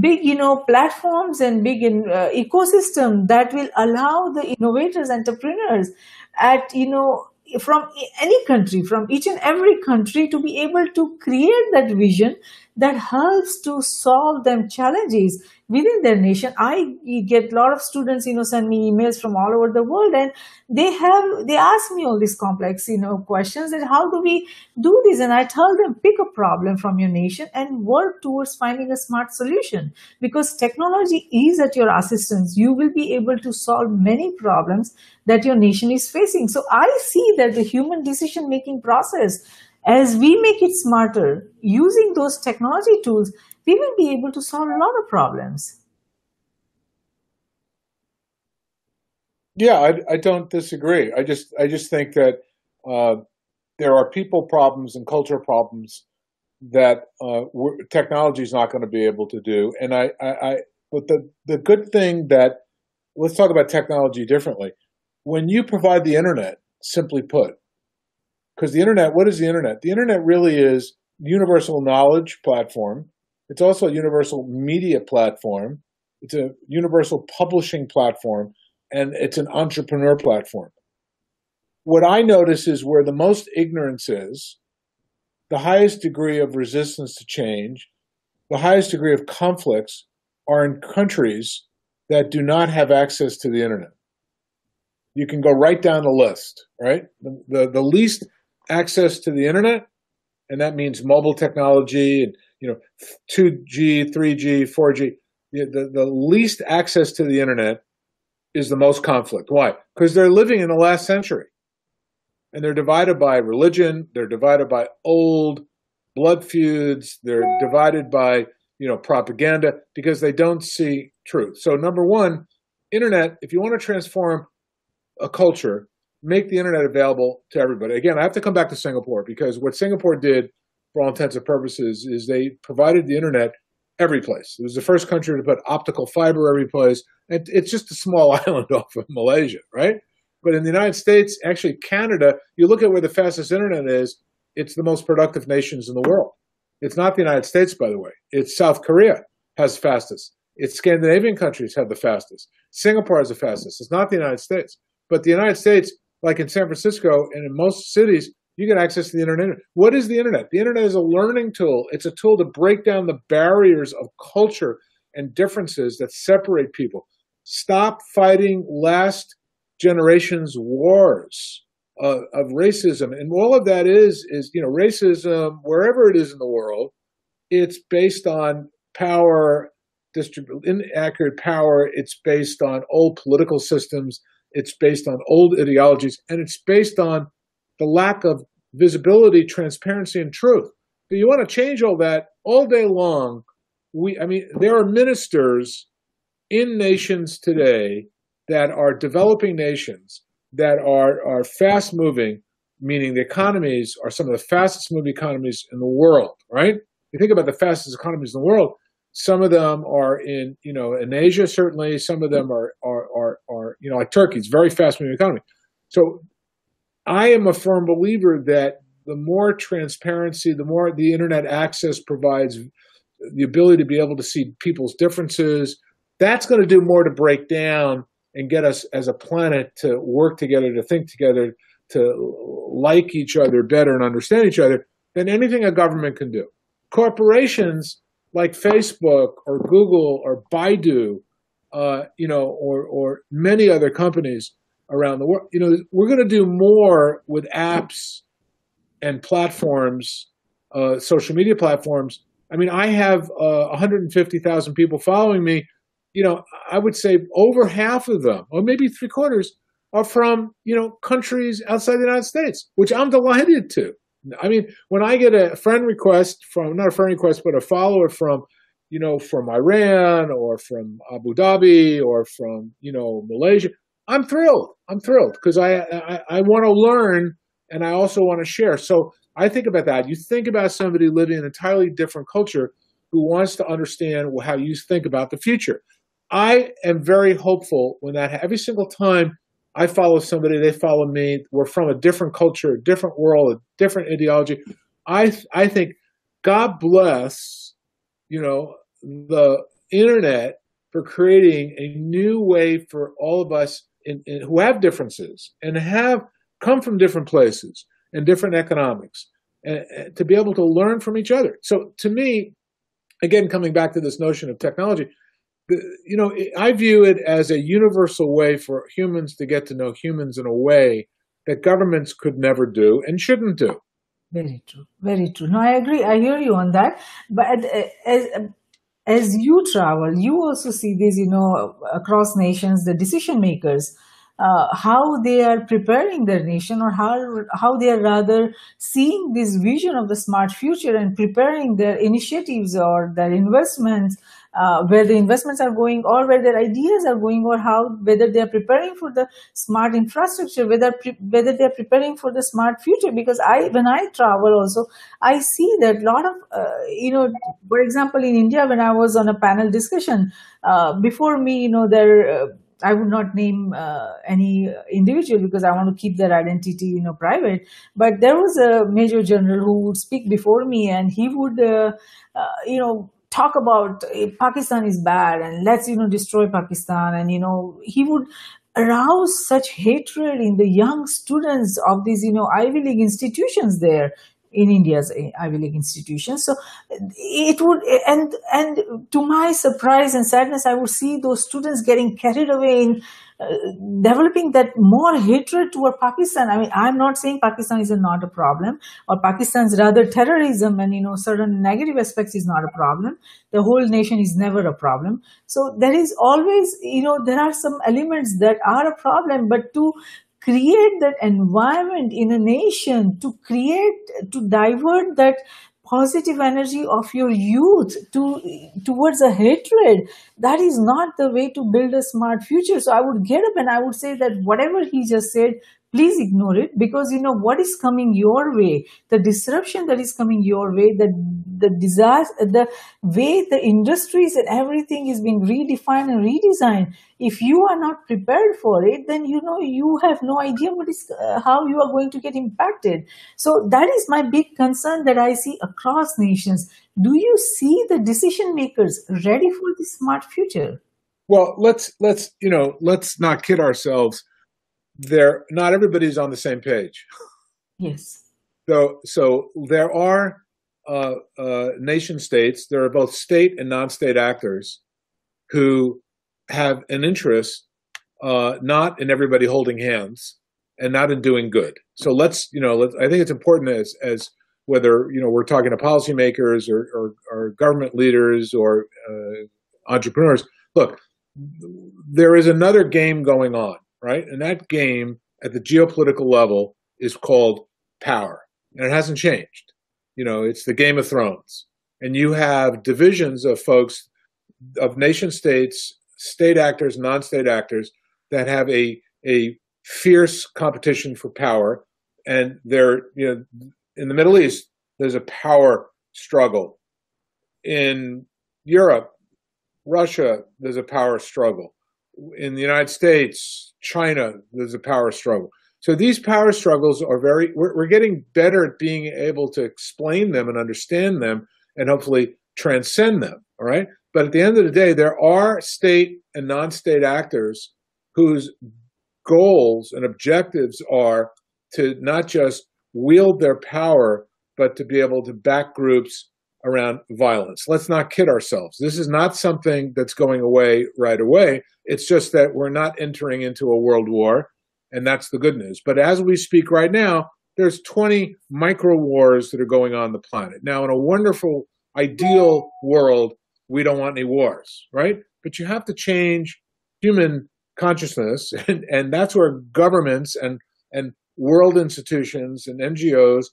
big you know platforms and big in, uh, ecosystem that will allow the innovators entrepreneurs at you know from any country from each and every country to be able to create that vision that helps to solve them challenges within their nation. I get a lot of students you know send me emails from all over the world and they have they ask me all these complex you know questions that how do we do this? And i tell them pick a problem from your nation and work towards finding a smart solution. Because technology is at your assistance. You will be able to solve many problems that your nation is facing. So i see that the human decision making process as we make it smarter using those technology tools, we will be able to solve a lot of problems. Yeah, I, I don't disagree. I just I just think that uh, there are people problems and culture problems that uh, technology is not going to be able to do. And I, I, I, but the the good thing that let's talk about technology differently. When you provide the internet, simply put, because the internet, what is the internet? The internet really is universal knowledge platform. It's also a universal media platform. It's a universal publishing platform, and it's an entrepreneur platform. What I notice is where the most ignorance is, the highest degree of resistance to change, the highest degree of conflicts are in countries that do not have access to the internet. You can go right down the list, right? The, the, the least access to the internet, and that means mobile technology and you know 2G, 3G, 4G. The, the least access to the internet is the most conflict. Why? Because they're living in the last century. And they're divided by religion, they're divided by old blood feuds, they're divided by, you know, propaganda because they don't see truth. So number 1, internet, if you want to transform a culture, make the internet available to everybody. Again, I have to come back to Singapore because what Singapore did, for all intents and purposes, is they provided the internet every place. It was the first country to put optical fiber every place. And it's just a small island off of Malaysia, right? But in the United States, actually Canada, you look at where the fastest internet is, it's the most productive nations in the world. It's not the United States, by the way. It's South Korea has fastest. It's Scandinavian countries have the fastest. Singapore has the fastest. It's not the United States. But the United States like in San Francisco and in most cities, you get access to the internet. What is the internet? The internet is a learning tool. It's a tool to break down the barriers of culture and differences that separate people. Stop fighting last generation's wars uh, of racism, and all of that is is you know racism wherever it is in the world. It's based on power, distrib- inaccurate power. It's based on old political systems it's based on old ideologies, and it's based on the lack of visibility, transparency, and truth. But you want to change all that all day long. We, I mean, there are ministers in nations today that are developing nations that are are fast moving, meaning the economies are some of the fastest moving economies in the world. Right? You think about the fastest economies in the world. Some of them are in, you know, in Asia certainly. Some of them mm-hmm. are are are, are you know like Turkey. It's very fast moving economy. So I am a firm believer that the more transparency, the more the internet access provides the ability to be able to see people's differences. That's going to do more to break down and get us as a planet to work together, to think together, to like each other better and understand each other than anything a government can do. Corporations like Facebook or Google or Baidu, uh, you know, or or many other companies around the world, you know, we're going to do more with apps and platforms, uh, social media platforms. I mean, I have uh, 150,000 people following me. You know, I would say over half of them, or maybe three quarters, are from you know countries outside the United States, which I'm delighted to. I mean, when I get a friend request from not a friend request, but a follower from you know, from Iran or from Abu Dhabi or from, you know, Malaysia, I'm thrilled. I'm thrilled because I, I, I want to learn and I also want to share. So I think about that. You think about somebody living in an entirely different culture who wants to understand how you think about the future. I am very hopeful when that every single time I follow somebody, they follow me. We're from a different culture, a different world, a different ideology. I I think God bless, you know, the internet for creating a new way for all of us in, in, who have differences and have come from different places and different economics and, and to be able to learn from each other. So to me, again, coming back to this notion of technology, you know, I view it as a universal way for humans to get to know humans in a way that governments could never do and shouldn't do. Very true. Very true. No, I agree. I hear you on that. But uh, as as you travel, you also see this, you know, across nations, the decision makers uh, how they are preparing their nation or how, how they are rather seeing this vision of the smart future and preparing their initiatives or their investments uh, where the investments are going or where their ideas are going or how whether they are preparing for the smart infrastructure whether whether they are preparing for the smart future. Because i when i travel also i see that a lot of uh, you know for example in india when i was on a panel discussion uh, before me you know there uh, I would not name uh, any individual because I want to keep their identity, you know, private. But there was a major general who would speak before me, and he would, uh, uh, you know, talk about Pakistan is bad and let's you know destroy Pakistan, and you know he would arouse such hatred in the young students of these you know Ivy League institutions there in India's Ivy League institutions. So it would, and and to my surprise and sadness, I would see those students getting carried away in uh, developing that more hatred toward Pakistan. I mean, I'm not saying Pakistan is not a problem, or Pakistan's rather terrorism and you know certain negative aspects is not a problem. The whole nation is never a problem. So there is always, you know, there are some elements that are a problem, but to create that environment in a nation to create to divert that positive energy of your youth to towards a hatred that is not the way to build a smart future. So i would get up and i would say that whatever he just said please ignore it because you know what is coming your way the disruption that is coming your way the the disaster the way the industries and everything is being redefined and redesigned. If you are not prepared for it then you know you have no idea what is uh, how you are going to get impacted. So that is my big concern that i see across nations. Do you see the decision makers ready for the smart future? Well let's let's you know let's not kid ourselves there not everybody's on the same page. Yes. So so there are uh, uh, nation states. There are both state and non-state actors who have an interest uh, not in everybody holding hands and not in doing good. So let's you know let's, I think it's important as as whether you know we're talking to policymakers or, or, or government leaders or uh, entrepreneurs. Look, there is another game going on right? And that game at the geopolitical level is called power. And it hasn't changed. You know, it's the Game of Thrones. And you have divisions of folks, of nation states, state actors, non state actors that have a, a fierce competition for power. And they're, you know, in the Middle East, there's a power struggle. In Europe, Russia, there's a power struggle in the United States, China, there's a power struggle. So these power struggles are very, we're, we're, getting better at being able to explain them and understand them and hopefully transcend them. All right. But at the end of the day, there are state and non state actors whose goals and objectives are to not just wield their power, but to be able to back groups around violence. Let's not kid ourselves. This is not something that's going away right away. It's just that we're not entering into a world war, and that's the good news. But as we speak right now, there's 20 micro wars that are going on the planet. Now, in a wonderful, ideal world, we don't want any wars, right? But you have to change human consciousness, and, and that's where governments and, and world institutions and NGOs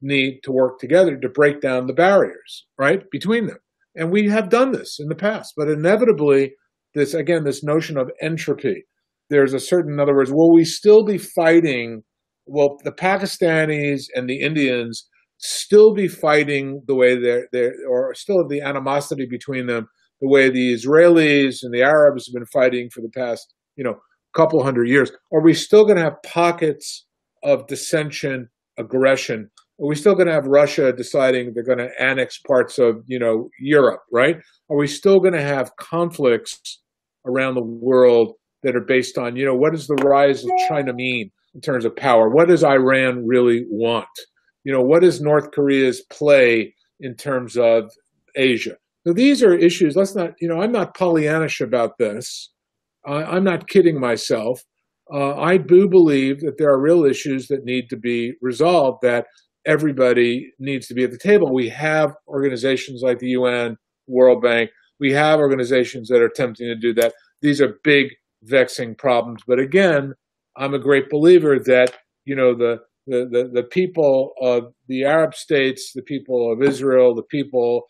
need to work together to break down the barriers, right, between them. And we have done this in the past, but inevitably, this again, this notion of entropy. There's a certain, in other words, will we still be fighting? Will the Pakistanis and the Indians still be fighting the way they're, they're or still have the animosity between them the way the Israelis and the Arabs have been fighting for the past, you know, couple hundred years? Are we still going to have pockets of dissension, aggression? Are we still going to have Russia deciding they're going to annex parts of, you know, Europe, right? Are we still going to have conflicts around the world that are based on, you know, what does the rise of China mean in terms of power? What does Iran really want? You know, what is North Korea's play in terms of Asia? So these are issues. Let's not, you know, I'm not Pollyannish about this. I'm not kidding myself. Uh, I do believe that there are real issues that need to be resolved, that everybody needs to be at the table. We have organizations like the UN, World Bank. We have organizations that are attempting to do that. These are big, vexing problems. But again, I'm a great believer that, you know, the, the, the, the people of the Arab states, the people of Israel, the people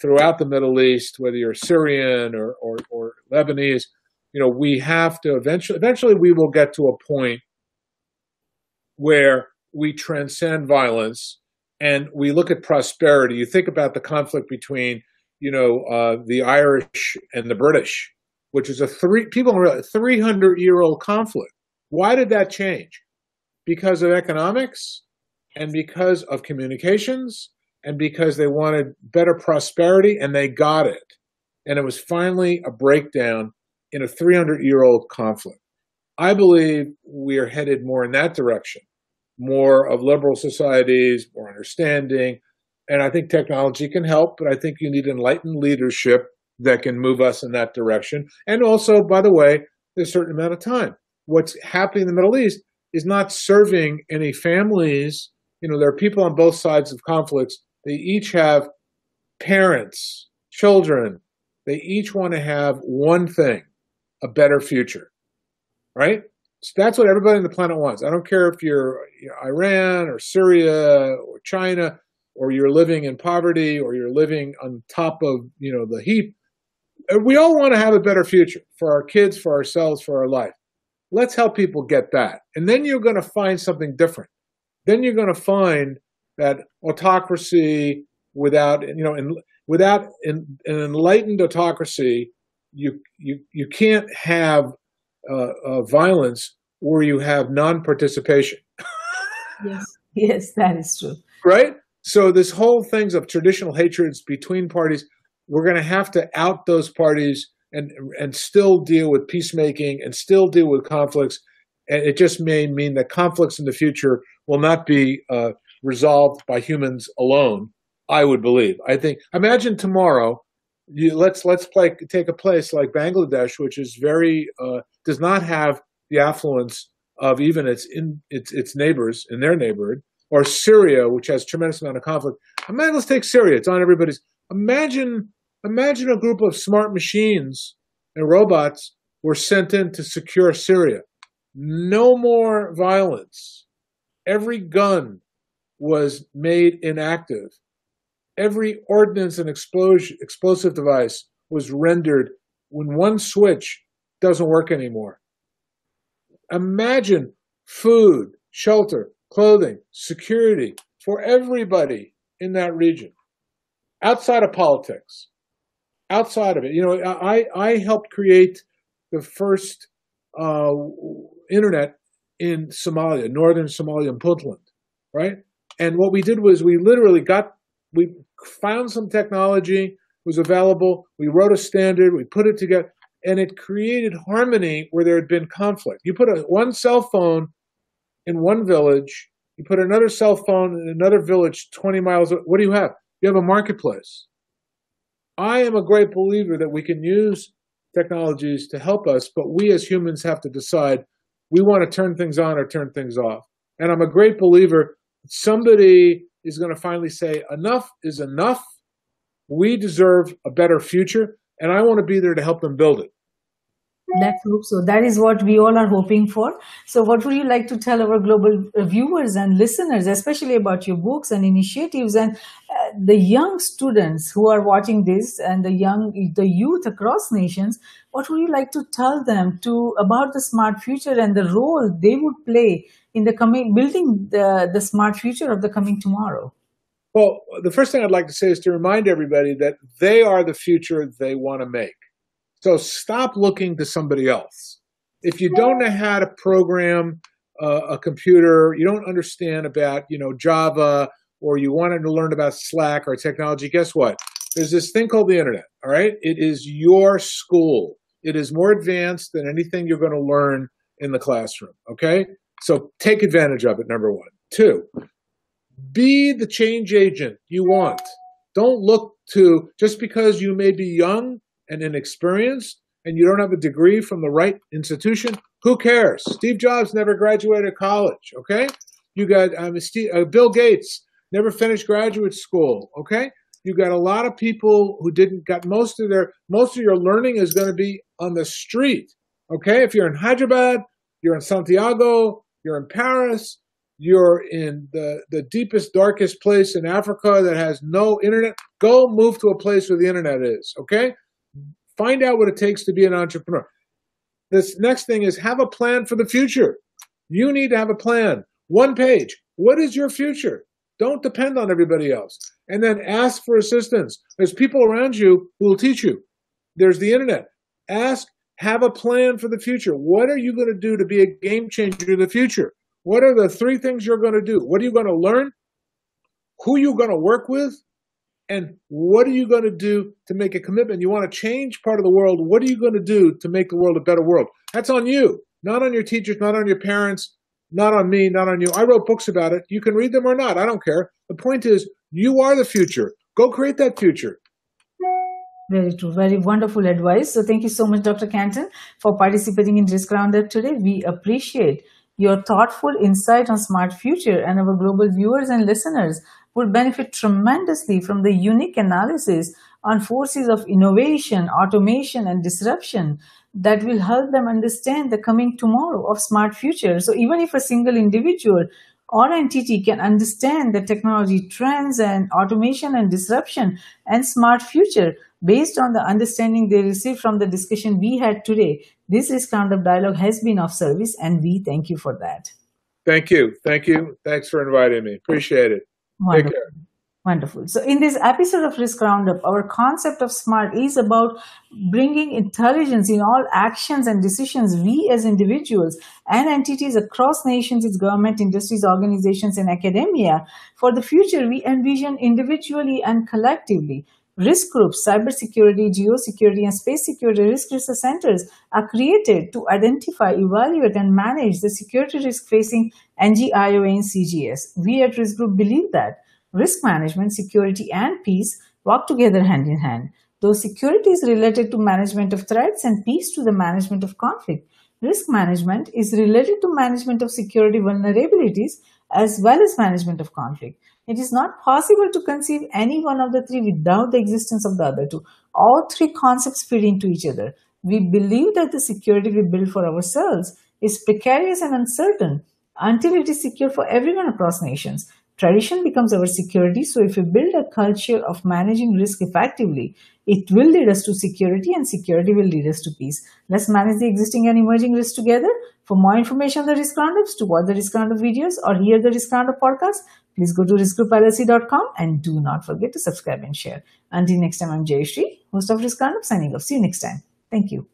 throughout the Middle East, whether you're Syrian or, or, or Lebanese, you know, we have to eventually, eventually we will get to a point where we transcend violence and we look at prosperity. You think about the conflict between, you know, uh, the Irish and the British, which is a three people three hundred year old conflict. Why did that change? Because of economics, and because of communications, and because they wanted better prosperity, and they got it. And it was finally a breakdown in a 300 year old conflict. I believe we are headed more in that direction, more of liberal societies, more understanding. And I think technology can help, but I think you need enlightened leadership that can move us in that direction. And also, by the way, there's a certain amount of time. What's happening in the Middle East is not serving any families. You know, there are people on both sides of conflicts. They each have parents, children. They each want to have one thing a better future, right? So that's what everybody on the planet wants. I don't care if you're you know, Iran or Syria or China or you're living in poverty or you're living on top of you know the heap. Uh, we all want to have a better future for our kids, for ourselves, for our life. Let's help people get that, and then you're going to find something different. Then you're going to find that autocracy without you know in, without an enlightened autocracy you you you can't have violence where you have non-participation. yes, yes, that is true. Right. So this whole things of traditional hatreds between parties, we're going to have to out those parties and and still deal with peacemaking and still deal with conflicts. And it just may mean that conflicts in the future will not be uh, resolved by humans alone. I would believe. I think. Imagine tomorrow you, let's let's play, take a place like Bangladesh, which is very uh, does not have the affluence of even its in its its neighbors in their neighborhood, or Syria, which has tremendous amount of conflict. Imagine, let's take Syria. It's on everybody's. Imagine imagine a group of smart machines and robots were sent in to secure Syria. No more violence. Every gun was made inactive every ordnance and explosive device was rendered when one switch doesn't work anymore. Imagine food, shelter, clothing, security for everybody in that region, outside of politics, outside of it. You know, I, I helped create the first uh, internet in Somalia, northern Somalia, in Puntland, right? And what we did was we literally got we found some technology was available. We wrote a standard. We put it together, and it created harmony where there had been conflict. You put a, one cell phone in one village. You put another cell phone in another village 20 miles. Away. What do you have? You have a marketplace. I am a great believer that we can use technologies to help us, but we as humans have to decide we want to turn things on or turn things off. And I'm a great believer somebody is going to finally say, enough is enough. We deserve a better future, and I want to be there to help them build it. Let's hope so. That is what we all are hoping for. So, what would you like to tell our global viewers and listeners, especially about your books and initiatives, and uh, the young students who are watching this and the young the youth across nations what would you like to tell them to about the smart future and the role they would play in the coming building the, the smart future of the coming tomorrow well the first thing i'd like to say is to remind everybody that they are the future they want to make so stop looking to somebody else if you don't know how to program uh, a computer you don't understand about you know java or you wanted to learn about Slack or technology, guess what? There's this thing called the internet, all right? It is your school. It is more advanced than anything you're going to learn in the classroom, okay? So take advantage of it, number one. Two, be the change agent you want. Don't look to, just because you may be young and inexperienced and you don't have a degree from the right institution, who cares? Steve Jobs never graduated college, okay? You got um, Steve, uh, Bill Gates never finished graduate school. Okay, you got a lot of people who didn't got most of their most of your learning is going to be on the street. Okay, if you're in Hyderabad, you're in Santiago, you're in Paris, you're in the, the deepest, darkest place in Africa that has no internet, go move to a place where the internet is. Okay, find out what it takes to be an entrepreneur. This next thing is have a plan for the future. You need to have a plan. One page. What is your future? Don't depend on everybody else. And then ask for assistance. There's people around you who will teach you. There's the internet. Ask, have a plan for the future. What are you going to do to be a game changer in the future? What are the three things you're going to do? What are you going to learn? Who are you going to work with? And what are you going to do to make a commitment? You want to change part of the world. What are you going to do to make the world a better world? That's on you, not on your teachers, not on your parents, not on me, not on you. I wrote books about it. You can read them or not. I don't care. The point is, you are the future. Go create that future. Very true. Very wonderful advice. So thank you so much, Dr. Canton, for participating in Risk Roundup today. We appreciate your thoughtful insight on smart future and our global viewers and listeners will benefit tremendously from the unique analysis on forces of innovation, automation, and disruption that will help them understand the coming tomorrow of smart future. So even if a single individual or entity can understand the technology trends and automation and disruption and smart future based on the understanding they received from the discussion we had today, this risk roundup dialogue has been of service and we thank you for that. Thank you. Thank you. Thanks for inviting me. Appreciate it. Wonderful. Take care. Wonderful. So in this episode of Risk Roundup, our concept of SMART is about bringing intelligence in all actions and decisions we as individuals and entities across nations, its government, industries, organizations, and academia. For the future, we envision individually and collectively. Risk Group's, cybersecurity, geosecurity, and space security risk research centers are created to identify, evaluate, and manage the security risk facing NGIOA and CGS. We at Risk Group believe that risk management, security, and peace walk together hand in hand. Though security is related to management of threats and peace to the management of conflict, risk management is related to management of security vulnerabilities as well as management of conflict. It is not possible to conceive any one of the three without the existence of the other two. All three concepts feed into each other. We believe that the security we build for ourselves is precarious and uncertain until it is secure for everyone across nations. Tradition becomes our security. So if we build a culture of managing risk effectively, it will lead us to security and security will lead us to peace. Let's manage the existing and emerging risks together. For more information on the risk roundups, to watch the risk roundup videos or hear the risk roundup podcast, please go to riskgroupllc.com and do not forget to subscribe and share. Until next time, I'm Jayashree, host of Risk Roundup, signing off. See you next time. Thank you.